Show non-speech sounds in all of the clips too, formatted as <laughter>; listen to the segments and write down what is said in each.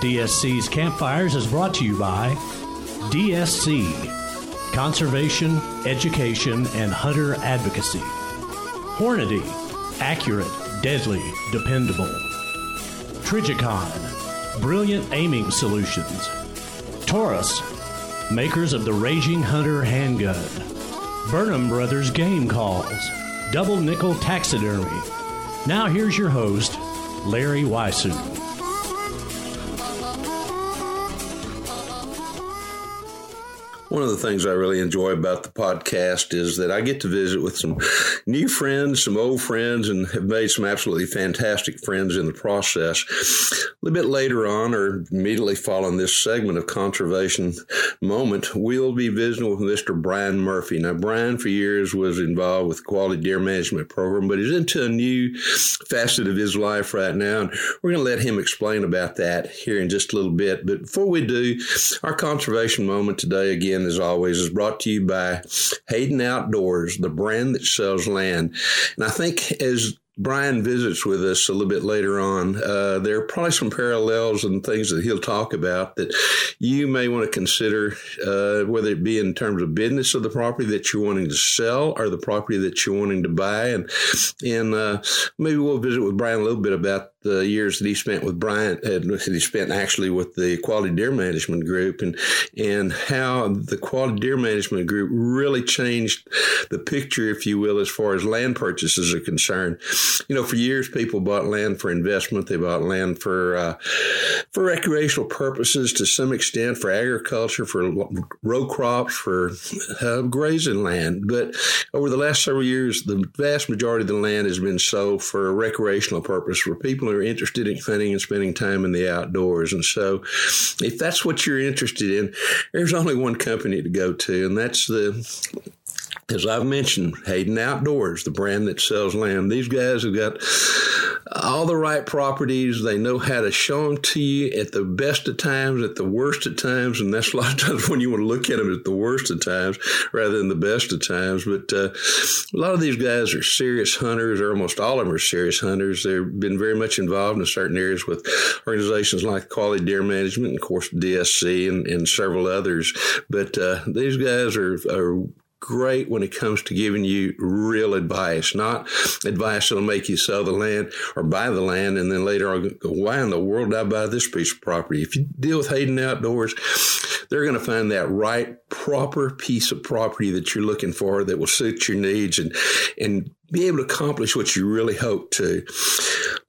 DSC's Campfires is brought to you by DSC Conservation, Education, and Hunter Advocacy. Hornady Accurate, Deadly, Dependable. Trijicon, Brilliant Aiming Solutions. Taurus Makers of the Raging Hunter Handgun. Burnham Brothers Game Calls. Double Nickel Taxidermy. Now here's your host, Larry Weishuhn. One of the things I really enjoy about the podcast is that I get to visit with some new friends, some old friends, and have made some absolutely fantastic friends in the process. A little bit later on, or immediately following this segment of Conservation Moment, we'll be visiting with Mr. Brian Murphy. Now, Brian, for years, was involved with the Quality Deer Management Program, but he's into a new facet of his life right now, and we're going to let him explain about that here in just a little bit. But before we do, our Conservation Moment today, again, as always, is brought to you by Hayden Outdoors, the brand that sells land. And I think as Brian visits with us a little bit later on, uh, there are probably some parallels and things that he'll talk about that you may want to consider, uh, whether it be in terms of business of the property that you're wanting to sell or the property that you're wanting to buy. And and uh, maybe we'll visit with Brian a little bit about the years that he spent with Brian, uh, that he spent actually with the Quality Deer Management Group, and and how the Quality Deer Management Group really changed the picture, if you will, as far as land purchases are concerned. You know, for years people bought land for investment, they bought land for uh, for recreational purposes to some extent, for agriculture, for row crops, for uh, grazing land. But over the last several years, the vast majority of the land has been sold for recreational purpose for people are interested in hunting and spending time in the outdoors. And so, if that's what you're interested in, there's only one company to go to, and that's the as I've mentioned, Hayden Outdoors, the brand that sells land. These guys have got all the right properties. They know how to show them to you at the best of times, at the worst of times, and that's a lot of times when you want to look at them at the worst of times rather than the best of times. But uh, a lot of these guys are serious hunters, or almost all of them are serious hunters. They've been very much involved in certain areas with organizations like Quality Deer Management, and of course DSC, and, and several others. But uh, these guys are, are great when it comes to giving you real advice, not advice that'll make you sell the land or buy the land and then later on go, why in the world did I buy this piece of property? If you deal with Hayden Outdoors, they're going to find that right, proper piece of property that you're looking for that will suit your needs and, and be able to accomplish what you really hope to.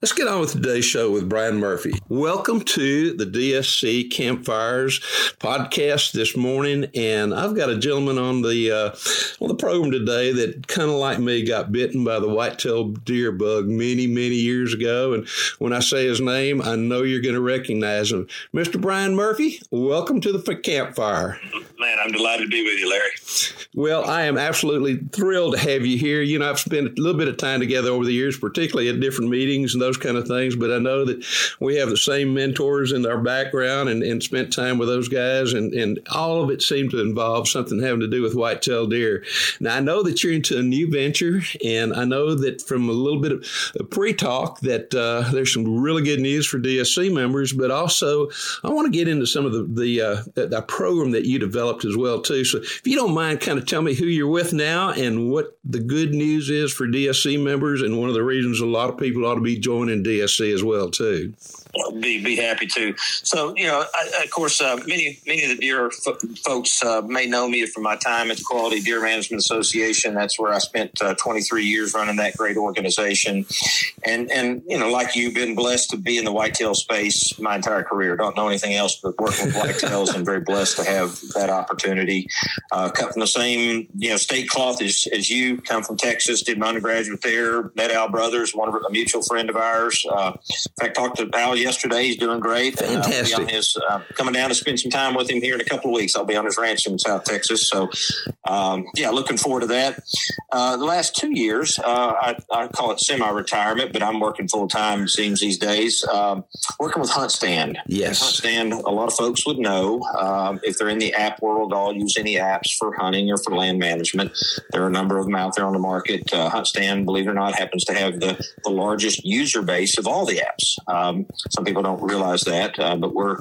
Let's get on with today's show with Brian Murphy. Welcome to the DSC Campfires podcast this morning, and I've got a gentleman on the uh, on the program today that kind of like me got bitten by the white-tailed deer bug many many years ago. And when I say his name, I know you're going to recognize him, Mr. Brian Murphy. Welcome to the campfire. Man, I'm delighted to be with you, Larry. Well, I am absolutely thrilled to have you here. You know, I've spent a little bit of time together over the years, particularly at different meetings and those kind of things. But I know that we have the same mentors in our background and, and spent time with those guys, and, and all of it seemed to involve something having to do with white-tailed deer. Now, I know that you're into a new venture, and I know that from a little bit of pre-talk that uh, there's some really good news for DSC members, but also I want to get into some of the the, uh, the program that you developed as well too. So, if you don't mind, kind of tell me who you're with now and what the good news is for DSC members, and one of the reasons a lot of people ought to be joining DSC as well too. Be be happy to. So you know, I, of course, uh, many many of the deer f- folks uh, may know me from my time at the Quality Deer Management Association. That's where I spent uh, 23 years running that great organization, and and you know, like you've been blessed to be in the whitetail space my entire career. Don't know anything else but working with whitetails, and very blessed to have that opportunity. Uh, cut from the same you know state cloth as, as you. Come from Texas, did my undergraduate there. Met Al Brothers, one of a mutual friend of ours. Uh, in fact, talked to Al yesterday. He's doing great. Fantastic. Uh, his, uh, coming down to spend some time with him here in a couple of weeks. I'll be on his ranch in South Texas. So, um, yeah, looking forward to that. Uh, the last two years, uh, I, I, call it semi-retirement, but I'm working full time. Seems these days, um, working with HuntStand. Yes, HuntStand. A lot of folks would know um, if they're in the app world. All use any apps for hunting or for land management. There are a number of them out there on the market. Uh, HuntStand, believe it or not, happens to have the, the largest user base of all the apps. Um, some people don't realize that, uh, but we're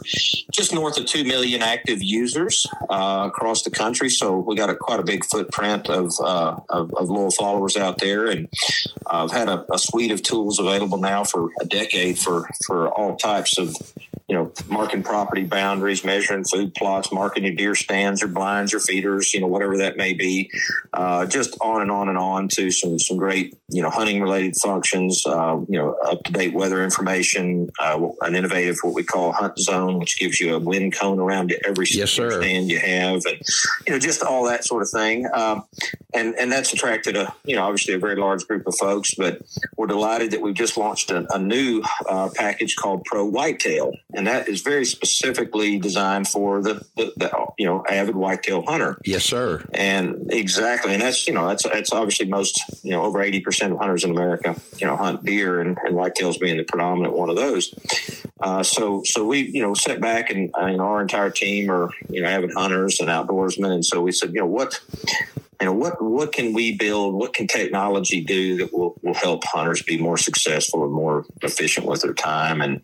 just north of 2 million active users uh, across the country. So we got a, quite a big footprint of, uh, of, of, loyal followers out there. And I've had a, a suite of tools available now for a decade for, for all types of you know, marking property boundaries, measuring food plots, marking your deer stands or blinds or feeders, you know, whatever that may be. Uh, just on and on and on to some some great, you know, hunting related functions. Uh, you know, up to date weather information, uh, an innovative what we call hunt zone, which gives you a wind cone around every yes, stand you have, and you know, just all that sort of thing. Um, and and that's attracted a you know obviously a very large group of folks. But we're delighted that we've just launched a, a new uh, package called Pro Whitetail and that is very specifically designed for the, the, the, you know avid whitetail hunter. Yes, sir. And exactly, and that's you know that's that's obviously most you know over eighty percent of hunters in America you know hunt deer and, and whitetails being the predominant one of those. Uh, so so we you know sat back and uh, you our entire team are you know avid hunters and outdoorsmen, and so we said you know what you know what what can we build? What can technology do that will, will help hunters be more successful and more efficient with their time? And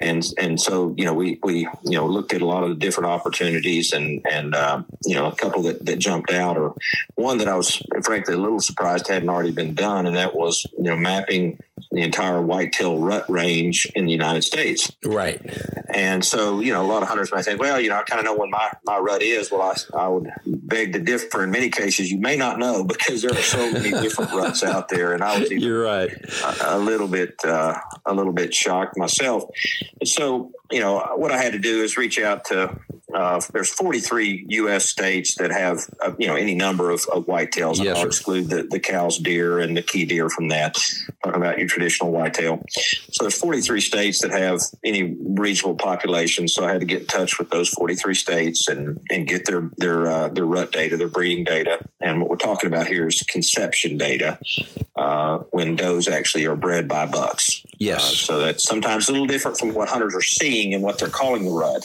and and so you know we we you know looked at a lot of the different opportunities and and uh, you know a couple that, that jumped out or one that I was frankly a little surprised hadn't already been done and that was you know mapping the entire whitetail rut range in the United States. Right. And so, you know, a lot of hunters might say, well, you know, I kind of know when my, my rut is. Well, I, I would beg to differ. In many cases, you may not know because there are so many different ruts out there. And I was even You're right. a, a little bit, uh, a little bit shocked myself. And so, you know, what I had to do is reach out to uh, there's 43 U.S. states that have uh, you know any number of, of whitetails. Yes, I'll sir. exclude the, the Coues deer and the key deer from that. Talking about your traditional whitetail. So there's 43 states that have any reasonable population. So I had to get in touch with those 43 states and and get their their uh, their rut data, their breeding data. And what we're talking about here is conception data uh, when does actually are bred by bucks. Yes. Uh, so that's sometimes a little different from what hunters are seeing and what they're calling the rut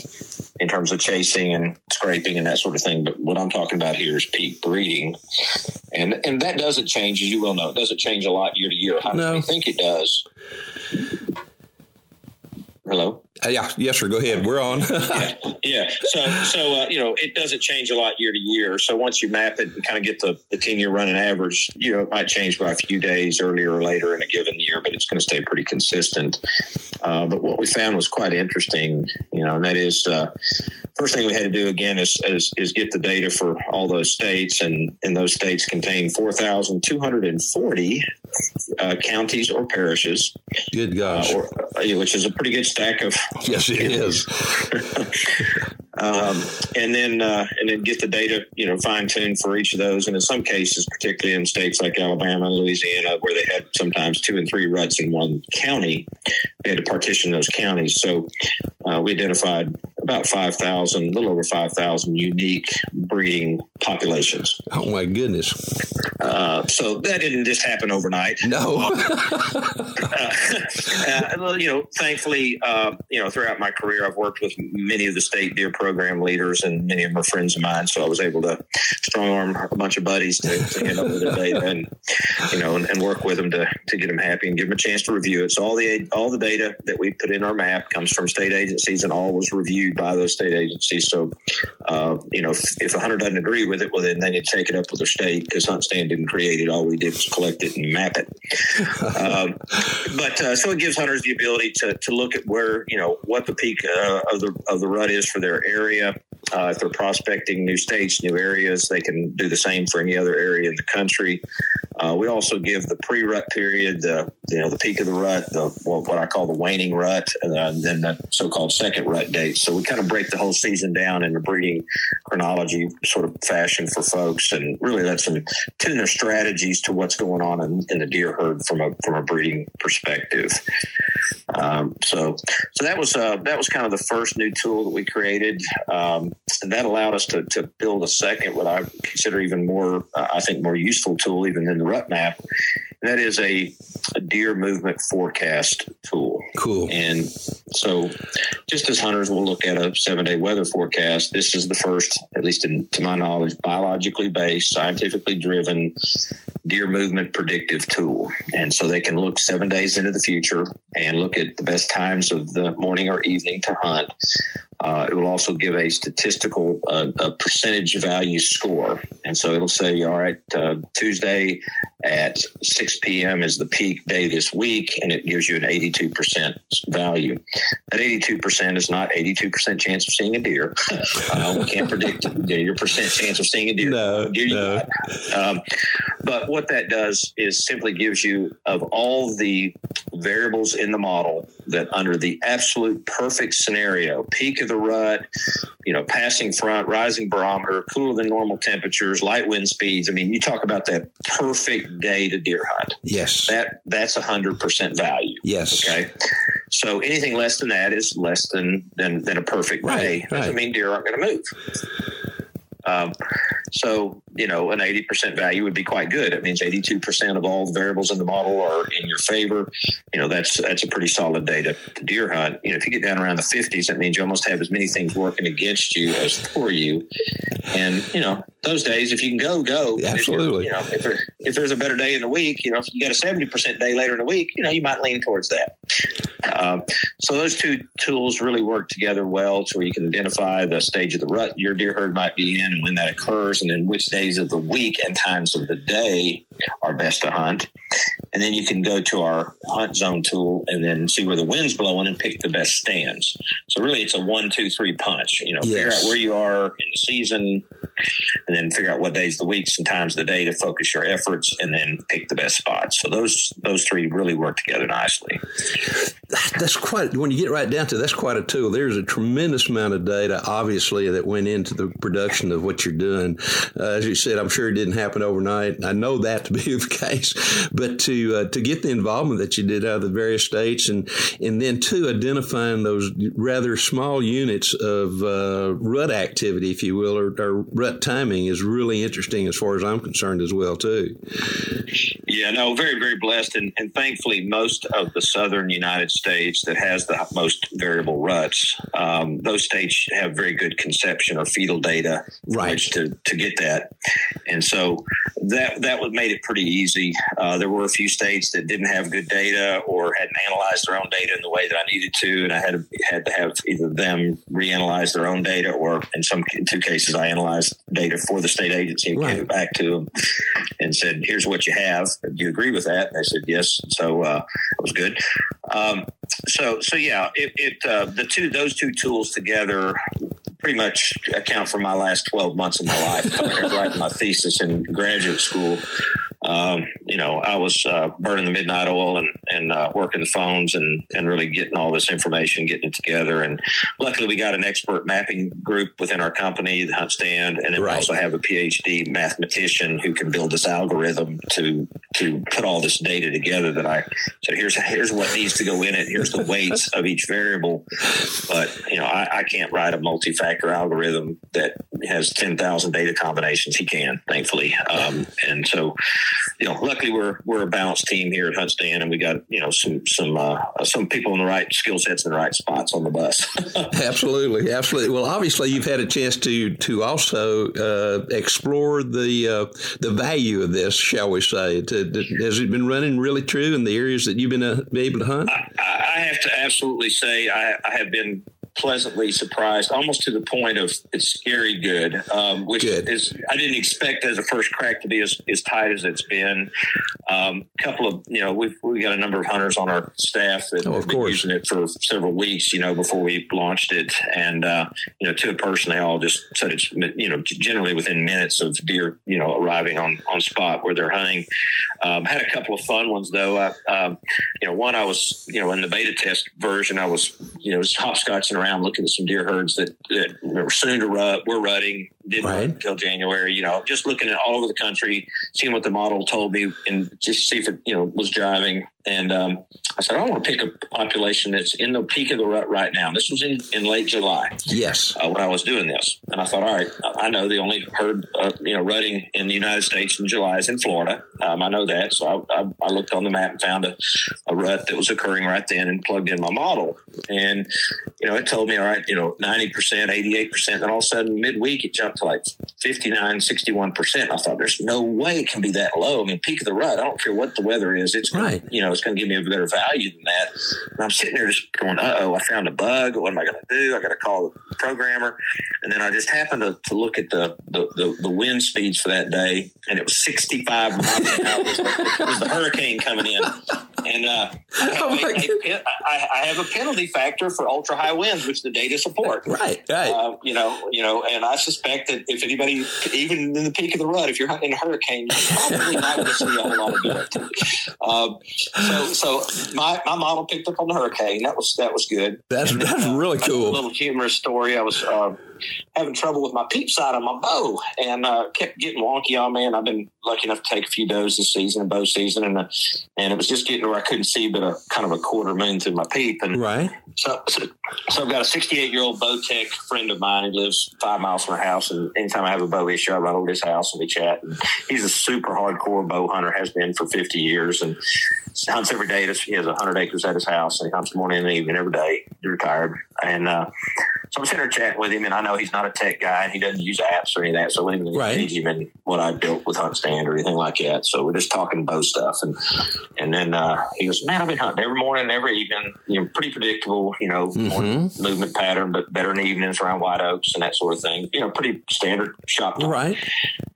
in terms of chasing and scraping and that sort of thing. But what I'm talking about here is peak breeding, and and that doesn't change, as you well know, it doesn't change a lot year to year. How No. think it does? Hello. Uh, yeah. Yes, sir. Go ahead. We're on. <laughs> yeah. yeah. So, so uh, you know, it doesn't change a lot year to year. So once you map it and kind of get the, the 10 year running average, you know, it might change by a few days earlier or later in a given year, but it's going to stay pretty consistent. Uh, but what we found was quite interesting, you know, and that is uh, first thing we had to do again is, is, is get the data for all those states, and, and those states contain 4,240 uh, counties or parishes. Good gosh. Uh, or, uh, which is a pretty good stack of. <laughs> Yes, it is. <laughs> um, and then uh, and then get the data, you know, fine tuned for each of those. And in some cases, particularly in states like Alabama and Louisiana, where they had sometimes two and three ruts in one county, they had to partition those counties. So uh, we identified about 5,000, a little over 5,000 unique breeding populations. Oh, my goodness. Uh, so that didn't just happen overnight. No. <laughs> uh, <laughs> uh, you know, thankfully, uh, you know, throughout my career, I've worked with many of the state deer program leaders, and many of them are friends of mine. So I was able to strong arm a bunch of buddies to, to hand over the data and you know, and, and, work with them to to get them happy and give them a chance to review it. So all the all the data that we put in our map comes from state agencies, and all was reviewed by those state agencies. So, uh, you know, if, if a hunter doesn't agree with it, well, then they need to take it up with their state because HuntStand didn't create it. All we did was collect it and map it. <laughs> um, but uh, so it gives hunters the ability to, to look at where you know what the peak uh, of the of the rut is for their area. Uh, if they're prospecting new states, new areas, they can do the same for any other area in the country. Uh, we also give the pre-rut period, the you know the peak of the rut, the what, what I call the waning rut, and then the so-called second rut date. So we kind of break the whole season down in a breeding chronology sort of fashion for folks, and really that's some tune their strategies to what's going on in, in the deer herd from a from a breeding perspective. Um, so, so that was uh, that was kind of the first new tool that we created, um, and that allowed us to, to build a second, what I consider even more, uh, I think, more useful tool even than the rut map. That is a, a deer movement forecast tool. Cool. And so, just as hunters will look at a seven day weather forecast, this is the first, at least in, to my knowledge, biologically based, scientifically driven deer movement predictive tool. And so they can look seven days into the future and look at the best times of the morning or evening to hunt. Uh, it will also give a statistical uh, a percentage value score. And so it'll say, all right, uh, Tuesday at 6 p.m. is the peak day this week, and it gives you an 82% value. That 82% is not 82% chance of seeing a deer. <laughs> Uh, we can't predict your percent chance of seeing a deer. No, no. Um, but what that does is simply gives you of all the variables in the model that under the absolute perfect scenario, peak of the rut, you know, passing front, rising barometer, cooler than normal temperatures, light wind speeds. I mean, you talk about that perfect day to deer hunt. Yes. That that's a hundred percent value. Yes. Okay. So anything less than that is less than than, than a perfect right, day. Doesn't mean deer aren't going to move. Um, so, you know, an 80% value would be quite good. It means 82% of all the variables in the model are in your favor. You know, that's that's a pretty solid data to deer hunt. You know, if you get down around the 50s, that means you almost have as many things working against you as for you. And, you know, those days, if you can go, go. Absolutely. If you know, if, there, if there's a better day in the week, you know, if you got a 70% day later in the week, you know, you might lean towards that. Um, so those two tools really work together well to where you can identify the stage of the rut your deer herd might be in and when that occurs and then which days of the week and times of the day are best to hunt. And then you can go to our hunt zone tool and then see where the wind's blowing and pick the best stands. So really it's a one, two, three punch. You know, Yes. figure out where you are in the season and then figure out what days of the weeks and times of the day to focus your efforts and then pick the best spots. So those those three really work together nicely. That's quite, when you get right down to it, that's quite a tool. There's a tremendous amount of data, obviously, that went into the production of what you're doing. Uh, as you said, I'm sure it didn't happen overnight. I know that to be <laughs> the case, but to uh, to get the involvement that you did out of the various states, and and then too identifying those rather small units of uh, rut activity, if you will, or, or rut timing is really interesting as far as I'm concerned as well too. Yeah, no, very, very blessed. And, and thankfully, most of the southern United States that has the most variable ruts, um, those states have very good conception or fetal data Right. to, to get that. And so that that was made it pretty easy. Uh, there were a few states that didn't have good data or hadn't analyzed their own data in the way that I needed to, and I had to, had to have either them reanalyze their own data, or in some in two cases, I analyzed data for the state agency and Right. gave it back to them and said, "Here's what you have. Do you agree with that?" And they said, "Yes." So uh, it was good. Um, so so yeah, it, it uh, the two those two tools together pretty much account for my last 12 months of my life. Writing my thesis in graduate school. Um, you know, I was uh, burning the midnight oil and and uh, working the phones and and really getting all this information, getting it together. And luckily, we got an expert mapping group within our company, the HuntStand, and then right. we also have a PhD mathematician who can build this algorithm to to put all this data together. That I said, here's here's what needs to go in it. Here's the weights of each variable. But you know, I, I can't write a multi-factor algorithm that has ten thousand data combinations. He can, thankfully. Um, and so you know, luckily we're we're a balanced team here at HuntStand, and we got you know some some uh, some people in the right skill sets in the right spots on the bus. <laughs> absolutely, absolutely. Well, obviously you've had a chance to to also uh, explore the uh, the value of this, shall we say? To, to, has it been running really true in the areas that you've been, uh, been able to hunt? I, I, have to absolutely say I, I have been pleasantly surprised, almost to the point of it's scary good, um, which good. is I didn't expect as a first crack to be as, as tight as it's been. A um, couple of you know we've we got a number of hunters on our staff that oh, have been course. using it for several weeks, you know, before we launched it, and uh, you know to a person they all just said it's you know generally within minutes of deer you know arriving on on spot where they're hunting. Um, had a couple of fun ones though. I, um, you know, one I was you know in the beta test version I was you know <laughs> hopscotching around looking at some deer herds that, that were soon to rut, were rutting, didn't right. until January. You know, just looking at all over the country, seeing what the model told me, and just see if it you know was driving. And um, I said, I want to pick a population that's in the peak of the rut right now. This was in, in late July. Yes, uh, when I was doing this, and I thought, all right, I know the only herd uh, you know rutting in the United States in July is in Florida. Um, I know that, so I, I, I, looked on the map and found a, a rut that was occurring right then, and plugged in my model. And you know, it told me, all right, you know, ninety percent, eighty eight percent. Then all of a sudden, midweek, it jumped to like 59, 61%. I thought there's no way it can be that low. I mean, peak of the rut, I don't care what the weather is. It's right. you know, it's going to give me a better value than that. And I'm sitting there just going, uh oh, I found a bug. What am I going to do? I got to call the programmer. And then I just happened to, to look at the, the, the, the, wind speeds for that day, and it was 65 miles an hour. It was the hurricane coming in. And uh, <laughs> oh I, I, I, have a penalty factor for ultra high winds, which the data support. Right, right. Uh, you know, you know, and I suspect that if anybody, even in the peak of the rut, if you're hunting a hurricane, you're probably not going to see a whole lot of deer. Um, so, so my, my model picked up on the hurricane. That was that was good. That's that's uh, really cool. A little humorous story. I was uh, having trouble with my peep sight on my bow and uh, kept getting wonky on me. And I've been lucky enough to take a few does this season, and bow season, and uh, and it was just getting where I couldn't see but a kind of a quarter moon through my peep. And right. So, so, so I've got a 68 year old bow tech friend of mine who lives five miles from our house, and anytime I have a bow issue, I run over to his house and we chat. And he's a super hardcore bow hunter, has been for 50 years, and hunts every day. He has 100 acres at his house, and he hunts morning and evening every day. He's retired, and uh, so I'm sitting there chatting with him, and I know he's not a tech guy, and he doesn't use apps or any of that. So didn't right. him in what I built with Hunt Stand or anything like that. So we're just talking bow stuff, and and then uh, he goes, "Man, I've been hunting every morning, every evening. You know, pretty predictable, you know, mm-hmm. movement pattern, but better in the evenings around white oaks and that sort of thing. You know, pretty standard shop. Right.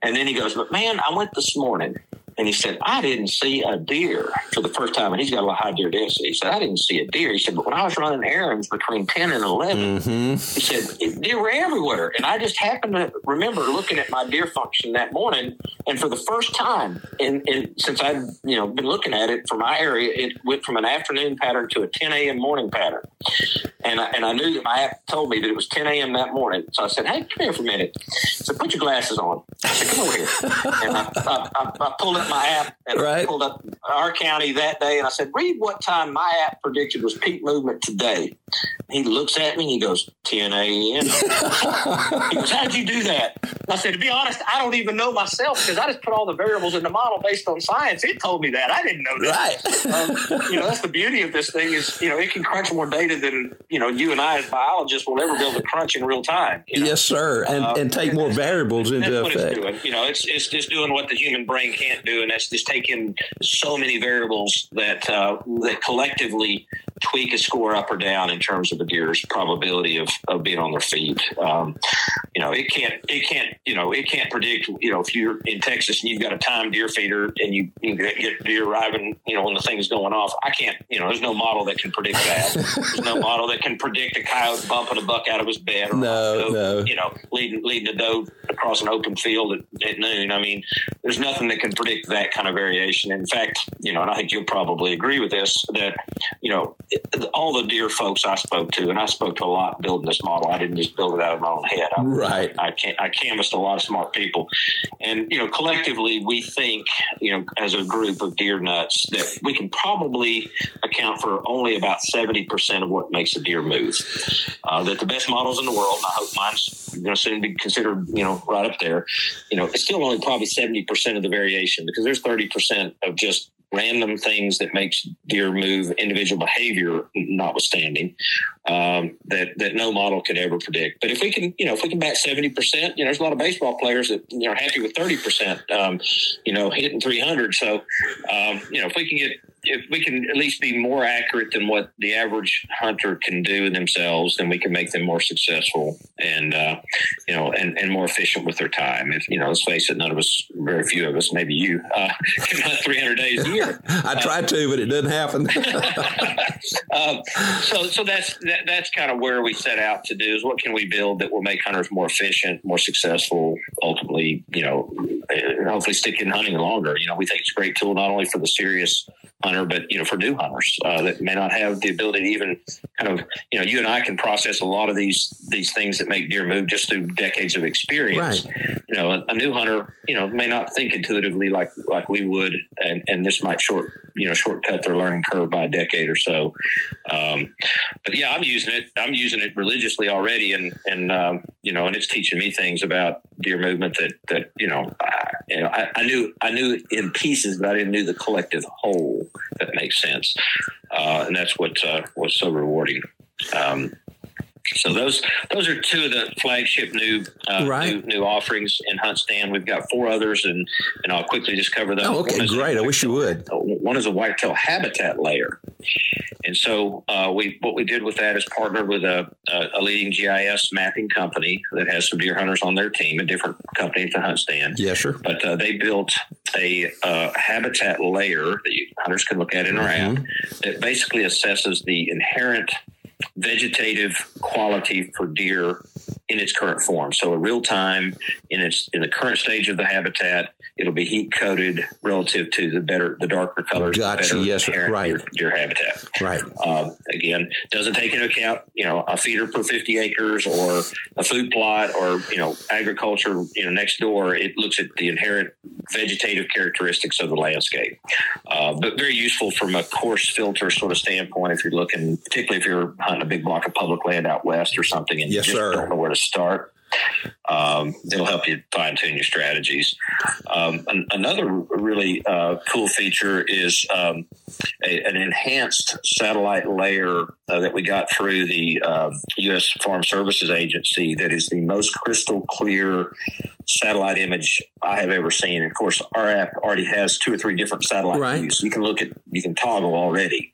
And then he goes, "But man, I went this morning." And he said, I didn't see a deer for the first time. And he's got a lot of high deer density. He said, I didn't see a deer. He said, but when I was running errands between 10 and 11, mm-hmm. he said, deer were everywhere. And I just happened to remember looking at my deer function that morning. And for the first time, in, in since I'd you know been looking at it for my area, it went from an afternoon pattern to a 10 a.m. morning pattern. And I, and I knew that my app told me that it was 10 a.m. that morning. So I said, hey, come here for a minute. So put your glasses on. I said, come over here. And I, I, I, I pulled up my app and right. pulled up our county that day, and I said, "Read what time my app predicted was peak movement today." He looks at me and he goes, 10 a.m. <laughs> he goes, How'd you do that? And I said, To be honest, I don't even know myself because I just put all the variables in the model based on science. It told me that. I didn't know that. Right. Um, you know, that's the beauty of this thing is, you know, it can crunch more data than, you know, you and I as biologists will ever be able to crunch in real time. You know? Yes, sir. And, uh, and take more variables into effect. It's doing. You know, it's, it's just doing what the human brain can't do. And that's just taking so many variables that, uh, that collectively tweak a score up or down in terms of a deer's probability of, of being on their feet. Um, you know, it can't, it can't, you know, it can't predict, you know, if you're in Texas and you've got a timed deer feeder and you, you get deer arriving, you know, when the thing's going off, I can't, you know, there's no model that can predict that. <laughs> there's no model that can predict a coyote bumping a buck out of his bed or, no, no. you know, leading, leading a doe across an open field at, at noon. I mean, there's nothing that can predict that kind of variation. In fact, you know, and I think you'll probably agree with this that, you know, all the deer folks I spoke to, and I spoke to a lot building this model. I didn't just build it out of my own head. I, right. I, I, I canvassed a lot of smart people. And, you know, collectively, we think, you know, as a group of deer nuts, that we can probably account for only about 70% of what makes a deer move. Uh, that the best models in the world, and I hope mine's going to soon be considered, you know, right up there, you know, it's still only probably 70% of the variation because there's 30% of just random things that makes deer move individual behavior notwithstanding um, that that no model could ever predict but if we can you know if we can bat 70% you know there's a lot of baseball players that you know are happy with 30% um, you know hitting 300 so um, you know if we can get if we can at least be more accurate than what the average hunter can do themselves, then we can make them more successful and uh, you know and, and more efficient with their time. If you know, let's face it, none of us, very few of us, maybe you, uh, <laughs> can hunt 300 days a year. <laughs> I tried uh, to, but it didn't happen. <laughs> uh, so so that's that, that's kind of where we set out to do is what can we build that will make hunters more efficient, more successful, ultimately, you know, hopefully stick in hunting longer. You know, we think it's a great tool not only for the serious hunter, but you know, for new hunters uh, that may not have the ability to even kind of, you know, you and I can process a lot of these these things that make deer move just through decades of experience. Right. You know, a, a, new hunter, you know, may not think intuitively like like we would, and and this might short, you know, shortcut their learning curve by a decade or so. Um, but yeah, I'm using it. I'm using it religiously already, and and um, you know, and it's teaching me things about deer movement that that you know, I, you know, I, I knew I knew in pieces, but I didn't know the collective whole that makes sense. Uh, and that's what uh, was so rewarding. Um, so those those are two of the flagship new, uh, right. new new, offerings in HuntStand. We've got four others, and and I'll quickly just cover those. Oh, okay, great. I wish you would. One is a whitetail habitat layer, and so uh, we what we did with that is partnered with a, a, a, leading GIS mapping company that has some deer hunters on their team, a different company to HuntStand. Yeah, sure. But uh, they built a uh, habitat layer that you, hunters can look at in our mm-hmm. app that basically assesses the inherent vegetative quality for deer in its current form. So a real time in its in the current stage of the habitat, it'll be heat coated relative to the better the darker colors. Gotcha. Yes, right. Your, deer, habitat. Right. Uh, again, doesn't take into account you know a feeder per fifty acres or a food plot or you know agriculture you know next door. It looks at the inherent vegetative characteristics of the landscape. Uh, but very useful from a coarse filter sort of standpoint if you're looking, particularly if you're hunting a big block of public land out west or something and yes, you just sir. don't know where to start. Um, it'll help you fine tune your strategies. Um, an, another really uh, cool feature is um, a, an enhanced satellite layer uh, that we got through the uh, U.S. Farm Services Agency that is the most crystal clear satellite image I have ever seen. Of course, our app already has two or three different satellite right. views. You can look at, you can toggle already.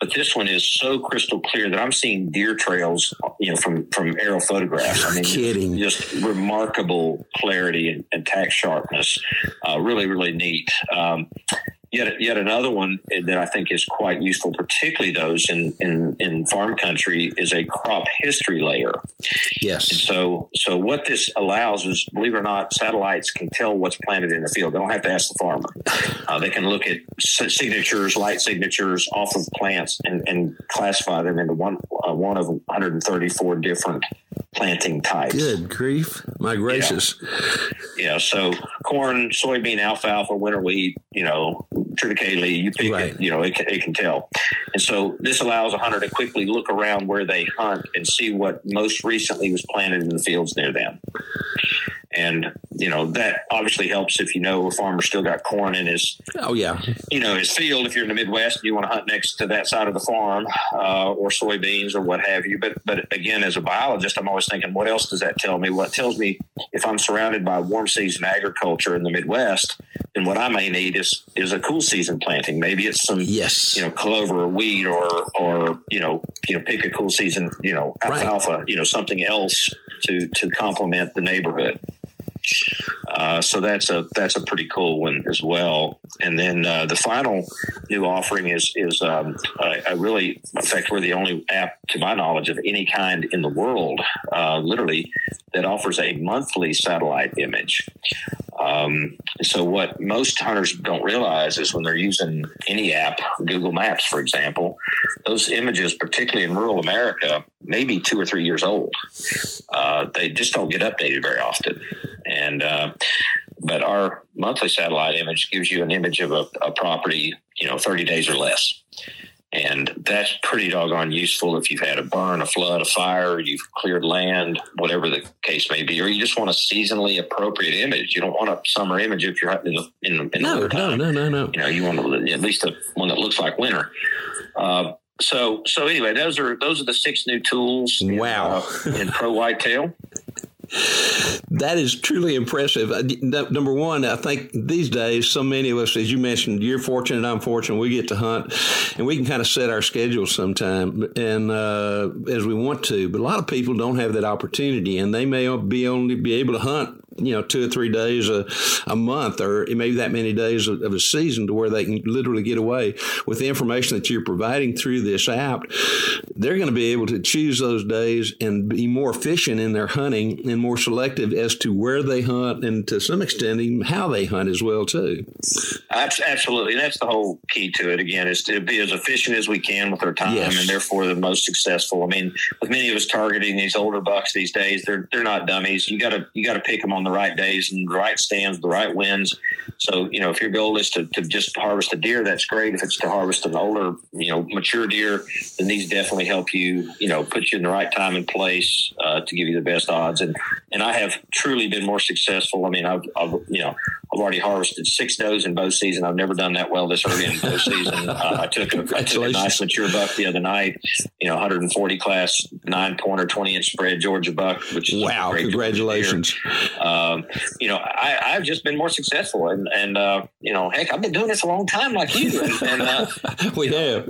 But this one is so crystal clear that I'm seeing deer trails, you know, from from aerial photographs. I mean, kidding, just, remarkable clarity and, and tack sharpness. Uh, really, really neat. Um, yet yet another one that I think is quite useful, particularly those in in, in farm country, is a crop history layer. Yes. And so so what this allows is, believe it or not, satellites can tell what's planted in the field. They don't have to ask the farmer. Uh, they can look at signatures, light signatures off of plants, and, and classify them into one uh, one of 134 different planting types. Good grief, my gracious! Yeah. yeah so corn, soybean, alfalfa, winter wheat, you know, triticale, you pick right. it, you know, it, it can tell. And so this allows a hunter to quickly look around where they hunt and see what most recently was planted in the fields near them. And, you know, that obviously helps if you know a farmer still got corn in his, oh, yeah, you know, his field. If you're in the Midwest, you want to hunt next to that side of the farm uh, or soybeans or what have you. But, but again, as a biologist, I'm always thinking, what else does that tell me? What tells me if I'm surrounded by warm season agriculture in the Midwest, then what I may need is is a cool season planting. Maybe it's some yes, you know, clover or wheat or or you know, you know, pick a cool season, you know, alfalfa, right. you know, something else to to complement the neighborhood. Uh, so that's a that's a pretty cool one as well. And then uh, the final new offering is is um, a, really, in fact, we're the only app, to my knowledge, of any kind in the world, uh, literally, that offers a monthly satellite image. Um, so what most hunters don't realize is when they're using any app, Google Maps, for example, those images, particularly in rural America, may be two or three years old. Uh, they just don't get updated very often. And uh, but our monthly satellite image gives you an image of a, a property, you know, 30 days or less. And that's pretty doggone useful if you've had a burn, a flood, a fire, you've cleared land, whatever the case may be, or you just want a seasonally appropriate image. You don't want a summer image if you're in the in, in no, the no, no, no, no. You know, you want at least a, one that looks like winter. Uh, so so anyway, those are those are the six new tools. Wow, in, uh, in pro whitetail. That is truly impressive. Uh, number one, I think these days, so many of us, as you mentioned, you're fortunate, I'm fortunate, we get to hunt and we can kind of set our schedule sometime and uh, as we want to. But a lot of people don't have that opportunity and they may be only be able to hunt you know two or three days a, a month or maybe that many days of, of, a season to where they can literally get away with the information that you're providing through this app they're going to be able to choose those days and be more efficient in their hunting and more selective as to where they hunt and to some extent even how they hunt as well too. Absolutely. That's the whole key to it again is to be as efficient as we can with our time yes. and therefore the most successful. I mean with many of us targeting these older bucks these days they're they're not dummies. You got to you got to pick them on the right days and the right stands, the right winds. So, you know, if your goal is to, to just harvest a deer, that's great. If it's to harvest an older, you know, mature deer, then these definitely help you, you know, put you in the right time and place uh, to give you the best odds. And and I have truly been more successful. I mean, I've, I've you know, I've already harvested six does in bow season. I've never done that well this early in bow season. Uh, I took a, I took a nice mature buck the other night, you know, 140 class nine pointer, 20 inch spread Georgia buck, which is wow, congratulations. Um, you know, I, I've just been more successful and, and, uh, you know, heck, I've been doing this a long time like you. And, and uh, <laughs> we have,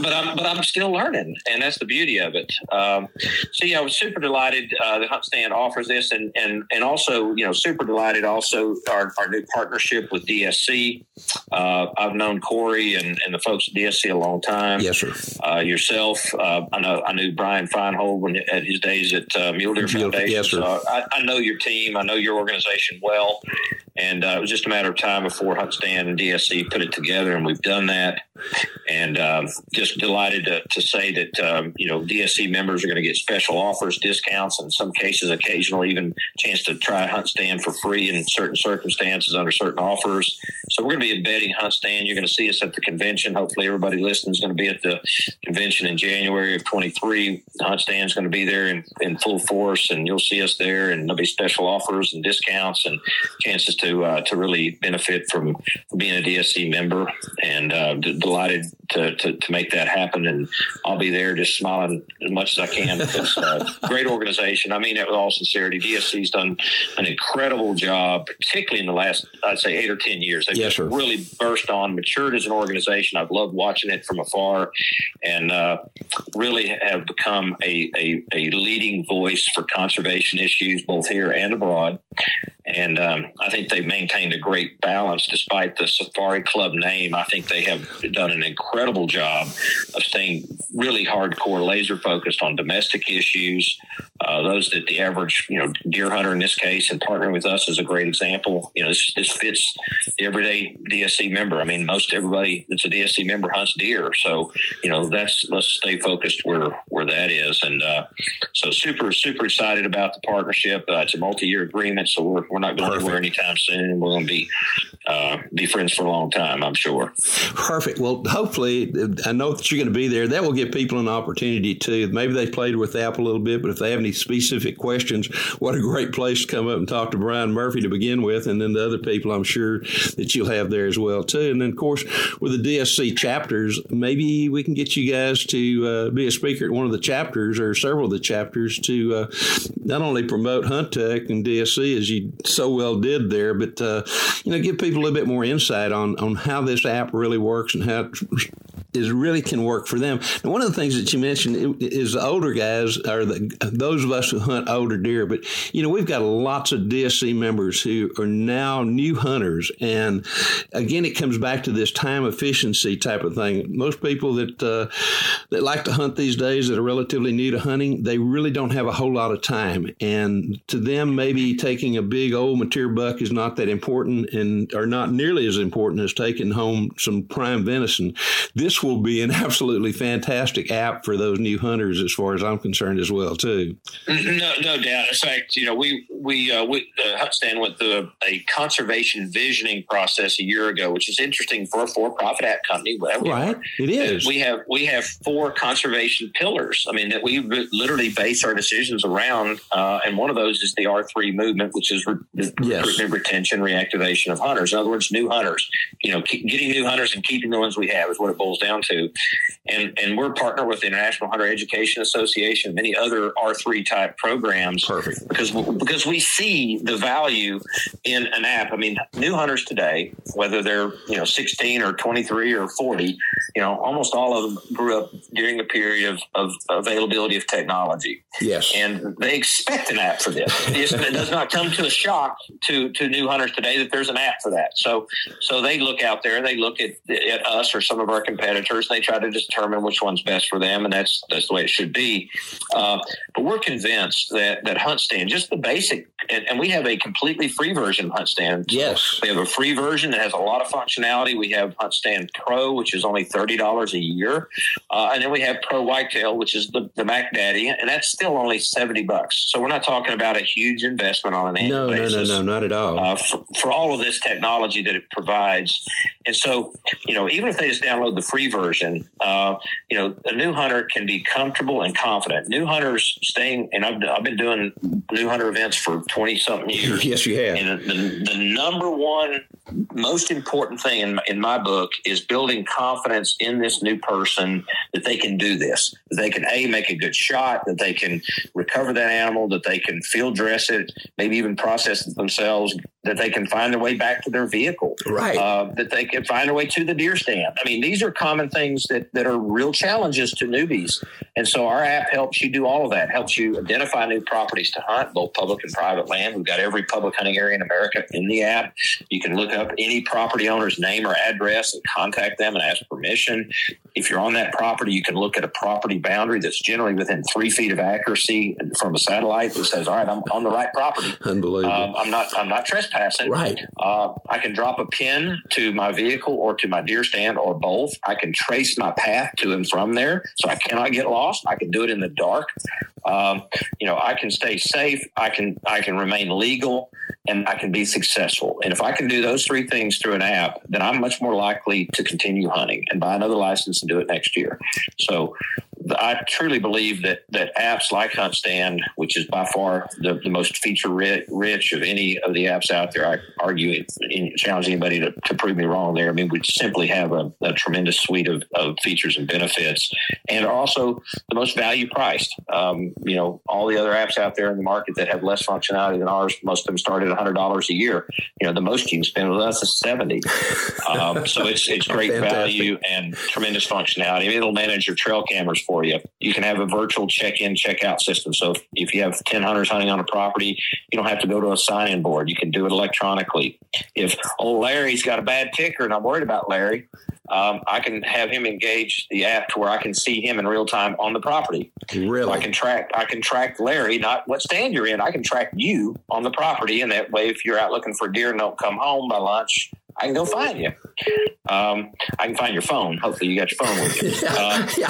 but I'm, but I'm still learning and that's the beauty of it. Um, so yeah, I was super delighted. Uh, the hunt stand offers this and, and, and also, you know, super delighted also our, our new partnership with DSC. Uh, I've known Corey and, and the folks at DSC a long time. Yes, sir. Uh, yourself, uh, I know, I knew Brian Feinhold when at his days at uh, Mule Deer Foundation. Yes, sir. So I, I know your team. I know your organization well. And uh, it was just a matter of time before HuntStand and DSC put it together, and we've done that. And um, just delighted to, to say that um, you know DSC members are going to get special offers, discounts, and in some cases, occasionally even chance to try HuntStand for free in certain circumstances under certain offers. So we're going to be embedding HuntStand. You're going to see us at the convention. Hopefully, everybody listening is going to be at the convention in January of 23. HuntStand is going to be there in, in full force, and you'll see us there, and there'll be special offers and discounts and chances to uh, to really benefit from being a DSC member, and uh, delighted to, to, to make that happen. And I'll be there, just smiling as much as I can. It's a great organization. I mean that with all sincerity. DSC's done an incredible job, particularly in the last I'd say eight or ten years. They've yes, really burst on, matured as an organization. I've loved watching it from afar, and uh, really have become a, a, a leading voice for conservation issues both here and abroad. And um, I think they've maintained a great balance despite the Safari Club name. I think they have done an incredible job of staying really hardcore, laser focused on domestic issues, uh, those that the average, you know, deer hunter in this case, and partnering with us is a great example. You know, this, this fits the everyday DSC member. I mean, most everybody that's a DSC member hunts deer, so you know that's let's stay focused where where that is. And uh, so, super super excited about the partnership. Uh, it's a multi year agreement, so we're, we're not going anywhere anytime soon. We're going to be uh, be friends for a long time, I'm sure. Perfect. Well, hopefully, I know that you're going to be there. That will give people an opportunity too. Maybe they played with the app a little bit, but if they have any specific questions, what a great place to come up and talk to Brian Murphy to begin with, and then the other people I'm sure that you'll have there as well too. And then, of course, with the DSC chapters, maybe we can get you guys to uh, be a speaker at one of the chapters or several of the chapters to uh, not only promote Hunt Tech and DSC as you so well did there, but uh, you know give people a little bit more insight on on how this app really works and how is really can work for them. One of the things that you mentioned is the older guys or the, those of us who hunt older deer. But you know, we've got lots of DSC members who are now new hunters, and again, it comes back to this time efficiency type of thing. Most people that uh, that like to hunt these days that are relatively new to hunting, they really don't have a whole lot of time, and to them, maybe taking a big old mature buck is not that important, and or not nearly as important as taking home some prime venison. This will be an <laughs> absolutely fantastic app for those new hunters, as far as I'm concerned, as well, too. No, no doubt. In fact, you know, we we uh, we uh, HuntStand went through a, a, conservation visioning process a year ago, which is interesting for a for-profit app company. Right, it is. We have we have four conservation pillars. I mean, that we literally base our decisions around, uh, and one of those is the R three movement, which is re- yes. recruitment, retention, reactivation of hunters. In other words, new hunters. You know, getting new hunters and keeping the ones we have is what it boils down to. And and we're partner with the International Hunter Education Association, many other R three type programs. Perfect. Because because we see the value in an app. I mean, new hunters today, whether they're you know 16 or 23 or 40, you know, almost all of them grew up during a period of, of availability of technology. Yes. And they expect an app for this. it does not come to a shock to to new hunters today that there's an app for that. So so they look out there, they look at at us or some of our competitors, they try to determine which one's best for them, and that's that's the way it should be. Uh, but we're convinced that that HuntStand, just the basic, and, and, we have a completely free version of HuntStand. So yes, we have a free version that has a lot of functionality. We have HuntStand Pro, which is only thirty dollars a year, uh, and then we have Pro Whitetail, which is the the Mac Daddy, and that's still only seventy bucks. So we're not talking about a huge investment on an annual no, basis. No, no, no, not at all. Uh, for, for all of this technology that it provides, and so you know, even if they just download the free version, uh, you know, a new hunter can be comfortable and confident. New hunters staying, and I've, I've been doing new hunter events for 20 something years. <laughs> yes, you have. And the, the number one most important thing in, in my book is building confidence in this new person that they can do this, that they can A, make a good shot, that they can recover that animal, that they can field dress it, maybe even process it themselves, that they can find their way back to their vehicle, right? Uh, that they can find their way to the deer stand. I mean, these are common things that, that are real challenges to newbies. And so our app helps you do all of that, helps you identify new properties to hunt, both public and private land. We've got every public hunting area in America in the app. You can look up any property owner's name or address and contact them and ask permission. If you're on that property, you can look at a property boundary that's generally within three feet of accuracy from a satellite that says, "All right, I'm on the right property. Unbelievable. Um, I'm not. I'm not trespassing. Right. Uh, I can drop a pin to my vehicle or to my deer stand or both. I can trace my path to and from there, so I cannot get lost. I can do it in the dark. Um, you know, I can stay safe. I can. I can remain legal and I can be successful. And if I can do those three things through an app, then I'm much more likely to continue hunting and buy another license and do it next year. So I truly believe that that apps like HuntStand, which is by far the, the most feature rich of any of the apps out there, I argue and challenge anybody to, to prove me wrong there. I mean, we simply have a, a tremendous suite of, of, features and benefits, and also the most value priced. Um, you know, all the other apps out there in the market that have less functionality than ours, most of them start at hundred dollars a year. You know, the most you can spend with us is seventy. Um, so it's it's <laughs> great value and tremendous functionality. It'll manage your trail cameras for you. You can have a virtual check-in, check-out system. So if, if you have 10 hunters hunting on a property, you don't have to go to a sign-in board. You can do it electronically. If old Larry's got a bad ticker and I'm worried about Larry, um, I can have him engage the app to where I can see him in real time on the property. Really, so I can track. I can track Larry, not what stand you're in. I can track you on the property, and that way, if you're out looking for deer and don't come home by lunch, I can go find you. Um, I can find your phone. Hopefully, you got your phone with you. <laughs> Uh, yeah,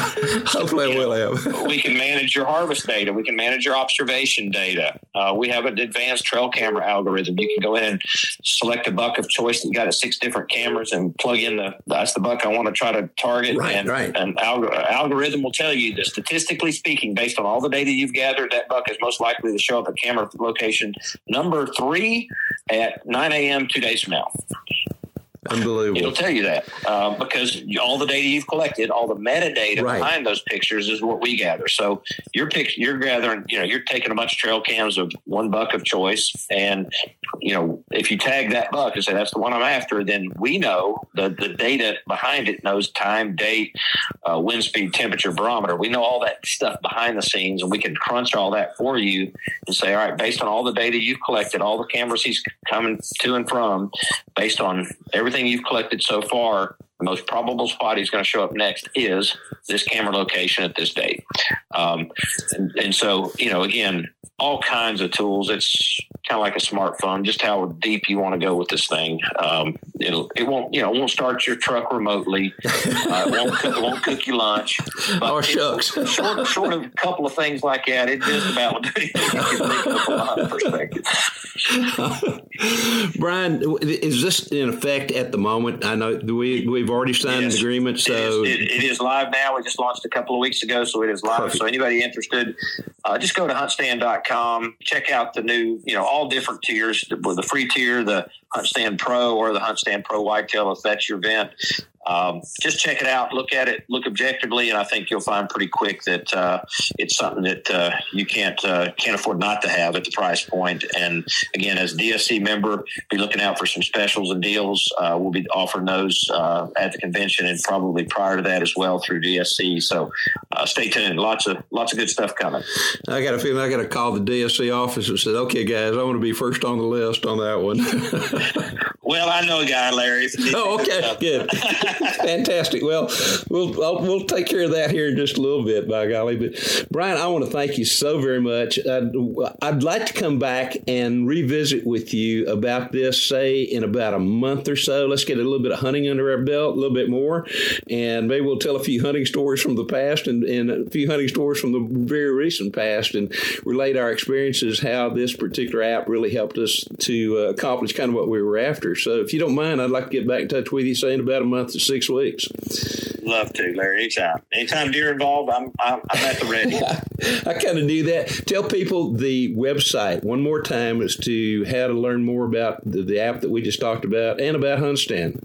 hopefully, we will have. we can manage your harvest data. We can manage your observation data. Uh, we have an advanced trail camera algorithm. You can go in and select a buck of choice. You got six different cameras and plug in the that's the buck I want to try to target. Right, and right. an alg- algorithm will tell you that statistically speaking, based on all the data you've gathered, that buck is most likely to show up at camera location number three at 9 a.m. two days from now. Unbelievable. It'll tell you that uh, because all the data you've collected, all the metadata Right. behind those pictures is what we gather. So you're pic- you're gathering, you know, you're taking a bunch of trail cams of one buck of choice, and you know, if you tag that buck and say that's the one I'm after, then we know the the data behind it knows time, date, uh, wind speed, temperature, barometer. We know all that stuff behind the scenes, and we can crunch all that for you and say, all right, based on all the data you've collected, all the cameras he's coming to and from, based on everything you've collected so far, the most probable spot he's going to show up next is this camera location at this date. Um, and, and so, you know, again, all kinds of tools. It's kind of like a smartphone, just how deep you want to go with this thing. Um, it'll, it won't, you know, it won't start your truck remotely. <laughs> Uh, it, won't cook, it won't cook your lunch. <laughs> But Oh, it- shucks. <laughs> Short, short of a couple of things like that, it just about will do anything you can of from a hunt perspective. Brian, is this in effect at the moment? I know we we've already signed Yes. an agreement, so it, is, it, it is live now. We just launched a couple of weeks ago, so it is live. Perfect. So anybody interested, uh, just go to huntstand.com, check out the new, you know, all different tiers, the, the free tier, the HuntStand Pro or the HuntStand Pro Whitetail, if that's your event. Um, just check it out, look at it, look objectively, and I think you'll find pretty quick that uh, it's something that uh, you can't uh, can't afford not to have at the price point. And again, as DSC member, be looking out for some specials and deals. Uh, we'll be offering those uh, at the convention and probably prior to that as well through DSC. So uh, stay tuned. Lots of lots of good stuff coming. I got a feeling I got to call the DSC office and said, "Okay, guys, I want to be first on the list on that one." <laughs> Well, I know a guy, Larry. <laughs> Oh, okay, good, <laughs> <laughs> fantastic. Well, we'll I'll, we'll take care of that here in just a little bit, by golly. But Brian, I want to thank you so very much. I'd, I'd like to come back and revisit with you about this, say in about a month or so. Let's get a little bit of hunting under our belt, a little bit more, and maybe we'll tell a few hunting stories from the past and, and a few hunting stories from the very recent past, and relate our experiences how this particular app really helped us to uh, accomplish kind of what we were after. So, if you don't mind, I'd like to get back in touch with you, say in about a month to six weeks. Love to, Larry. Anytime. Anytime deer involved, I'm I'm, I'm at the ready. <laughs> I kind of do that. Tell people the website one more time as to how to learn more about the, the app that we just talked about and about HuntStand.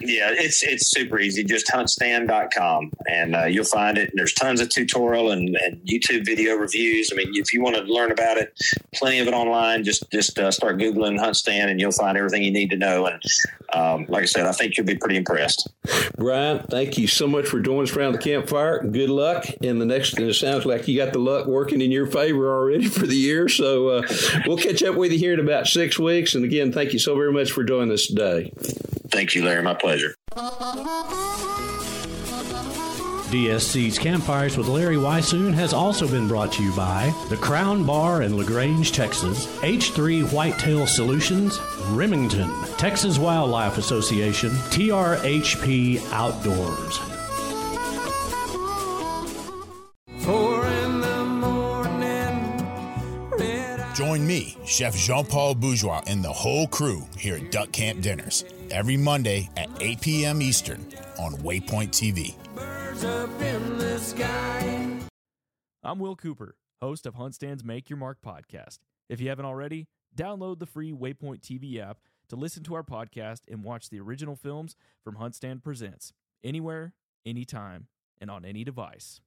Yeah, it's it's super easy. Just huntstand.com and uh, you'll find it. And there's tons of tutorial and, and YouTube video reviews. I mean, if you want to learn about it, plenty of it online. Just just uh, start googling HuntStand and you'll find everything you need to know. And um, like I said, I think you'll be pretty impressed. Brian, thank you so much for joining us around the campfire. Good luck in the next. And it sounds like you got the luck working in your favor already <laughs> for the year. So uh, we'll catch up with you here in about six weeks. And again, thank you so very much for joining us today. Thank you, Larry. My pleasure. DSC's Campfires with Larry Weishuhn has also been brought to you by the Crown Bar in LaGrange, Texas, H3 Whitetail Solutions, Remington, Texas Wildlife Association, TRHP Outdoors. Join me, Chef Jean Paul Bourgeois, and the whole crew here at Duck Camp Dinners every Monday at 8 p.m. Eastern on Waypoint TV. I'm Will Cooper, host of HuntStand's Make Your Mark podcast. If you haven't already, download the free Waypoint TV app to listen to our podcast and watch the original films from HuntStand Presents anywhere, anytime, and on any device.